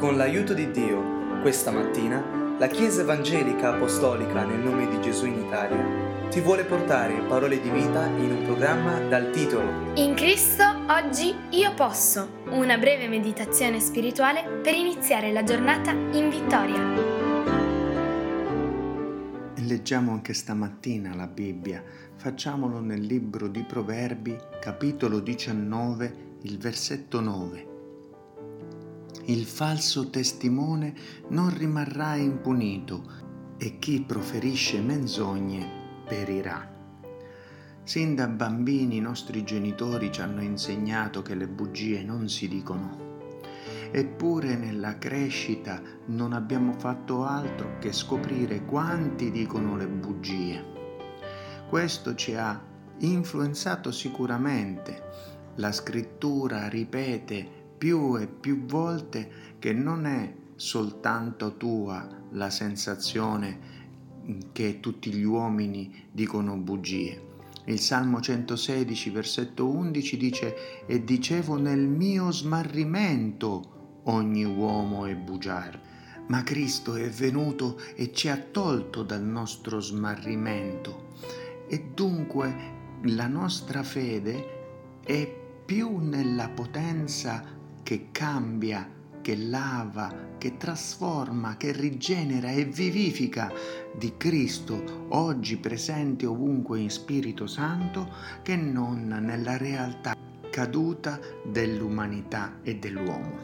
Con l'aiuto di Dio, questa mattina, la Chiesa Evangelica Apostolica nel nome di Gesù in Italia ti vuole portare parole di vita in un programma dal titolo In Cristo oggi io posso, una breve meditazione spirituale per iniziare la giornata in vittoria. Leggiamo anche stamattina la Bibbia, facciamolo nel libro di Proverbi, capitolo 19, il versetto 9 il falso testimone non rimarrà impunito e chi proferisce menzogne perirà. Sin da bambini i nostri genitori ci hanno insegnato che le bugie non si dicono. Eppure nella crescita non abbiamo fatto altro che scoprire quanti dicono le bugie. Questo ci ha influenzato sicuramente. La scrittura ripete più e più volte che non è soltanto tua la sensazione che tutti gli uomini dicono bugie. Il Salmo 116, versetto 11 dice E dicevo nel mio smarrimento ogni uomo è bugiardo. Ma Cristo è venuto e ci ha tolto dal nostro smarrimento. E dunque la nostra fede è più nella potenza che cambia, che lava, che trasforma, che rigenera e vivifica di Cristo oggi presente ovunque in Spirito Santo che non nella realtà caduta dell'umanità e dell'uomo.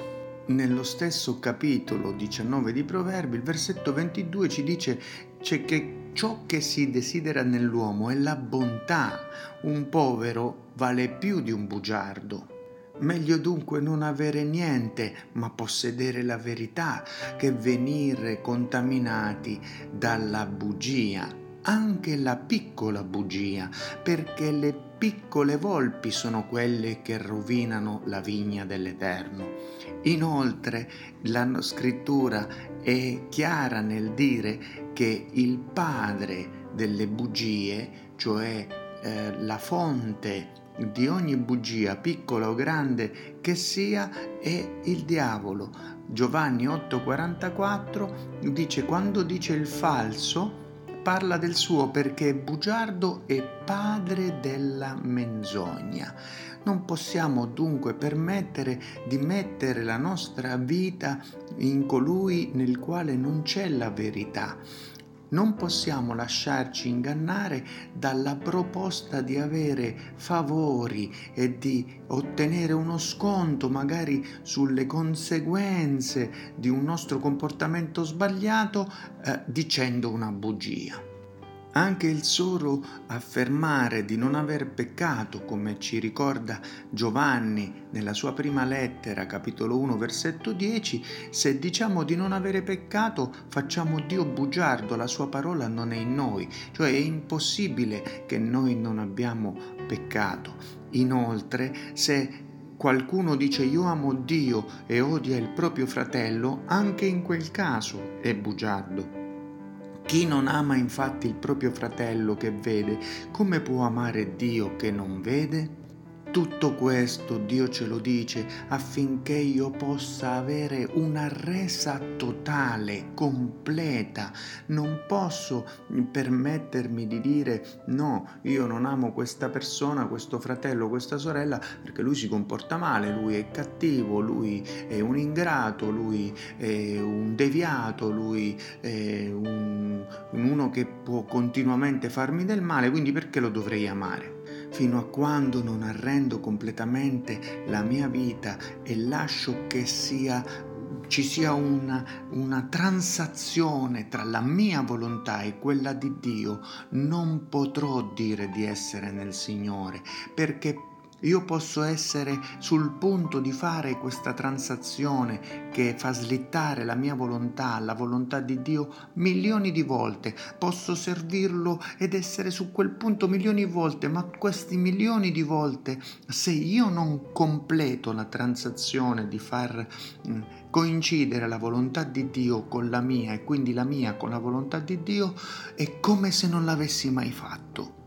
Nello stesso capitolo 19 di Proverbi, il versetto 22 ci dice che ciò che si desidera nell'uomo è la bontà. Un povero vale più di un bugiardo. Meglio dunque non avere niente, ma possedere la verità, che venire contaminati dalla bugia, anche la piccola bugia, perché le piccole volpi sono quelle che rovinano la vigna dell'Eterno. Inoltre la scrittura è chiara nel dire che il padre delle bugie, cioè eh, la fonte di ogni bugia, piccola o grande che sia, è il diavolo. Giovanni 8:44 dice quando dice il falso parla del suo perché è bugiardo e padre della menzogna. Non possiamo dunque permettere di mettere la nostra vita in colui nel quale non c'è la verità. Non possiamo lasciarci ingannare dalla proposta di avere favori e di ottenere uno sconto magari sulle conseguenze di un nostro comportamento sbagliato eh, dicendo una bugia. Anche il solo affermare di non aver peccato, come ci ricorda Giovanni nella sua prima lettera, capitolo 1, versetto 10, se diciamo di non avere peccato facciamo Dio bugiardo, la sua parola non è in noi, cioè è impossibile che noi non abbiamo peccato. Inoltre, se qualcuno dice io amo Dio e odia il proprio fratello, anche in quel caso è bugiardo. Chi non ama infatti il proprio fratello che vede, come può amare Dio che non vede? Tutto questo Dio ce lo dice affinché io possa avere una resa totale, completa. Non posso permettermi di dire no, io non amo questa persona, questo fratello, questa sorella perché lui si comporta male, lui è cattivo, lui è un ingrato, lui è un deviato, lui è un, uno che può continuamente farmi del male, quindi perché lo dovrei amare? Fino a quando non arrendo completamente la mia vita e lascio che sia ci sia una, una, transazione tra la mia volontà e quella di Dio, non potrò dire di essere nel Signore, perché io posso essere sul punto di fare questa transazione che fa slittare la mia volontà, la volontà di Dio milioni di volte. Posso servirlo ed essere su quel punto milioni di volte, ma questi milioni di volte, se io non completo la transazione di far mm, coincidere la volontà di Dio con la mia e quindi la mia con la volontà di Dio, è come se non l'avessi mai fatto.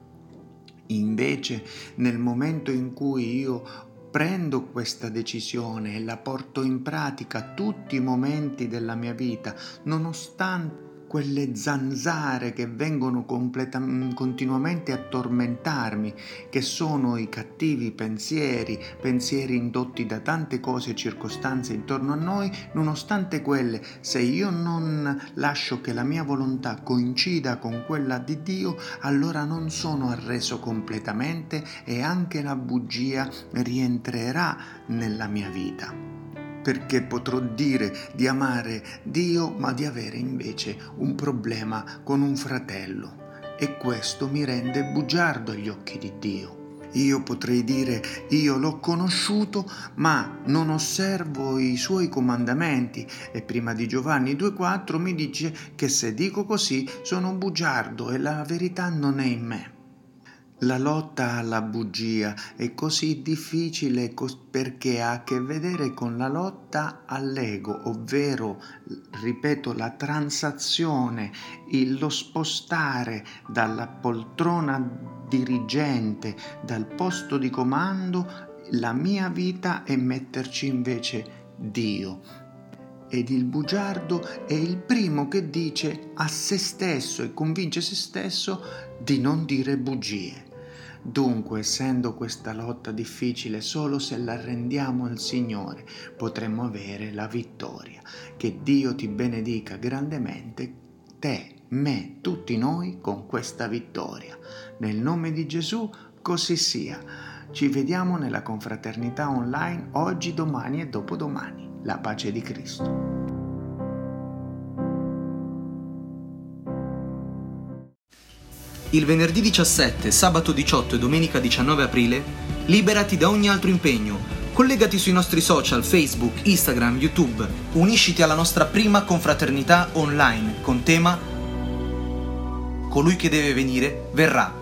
Invece nel momento in cui io prendo questa decisione e la porto in pratica tutti i momenti della mia vita, nonostante quelle zanzare che vengono completa- mm, continuamente a tormentarmi, che sono i cattivi pensieri, pensieri indotti da tante cose e circostanze intorno a noi, nonostante quelle, se io non lascio che la mia volontà coincida con quella di Dio, allora non sono arreso completamente e anche la bugia rientrerà nella mia vita perché potrò dire di amare Dio ma di avere invece un problema con un fratello e questo mi rende bugiardo agli occhi di Dio. Io potrei dire io l'ho conosciuto ma non osservo i suoi comandamenti e prima di Giovanni 2.4 mi dice che se dico così sono bugiardo e la verità non è in me. La lotta alla bugia è così difficile perché ha a che vedere con la lotta all'ego, ovvero, ripeto, la transazione, lo spostare dalla poltrona dirigente, dal posto di comando, la mia vita e metterci invece Dio. Ed il bugiardo è il primo che dice a se stesso e convince se stesso di non dire bugie. Dunque, essendo questa lotta difficile, solo se la rendiamo al Signore potremo avere la vittoria. Che Dio ti benedica grandemente, te, me, tutti noi con questa vittoria. Nel nome di Gesù, così sia. Ci vediamo nella confraternità online oggi, domani e dopodomani. La pace di Cristo. Il venerdì 17, sabato 18 e domenica 19 aprile, liberati da ogni altro impegno. Collegati sui nostri social Facebook, Instagram, YouTube. Unisciti alla nostra prima confraternità online con tema Colui che deve venire verrà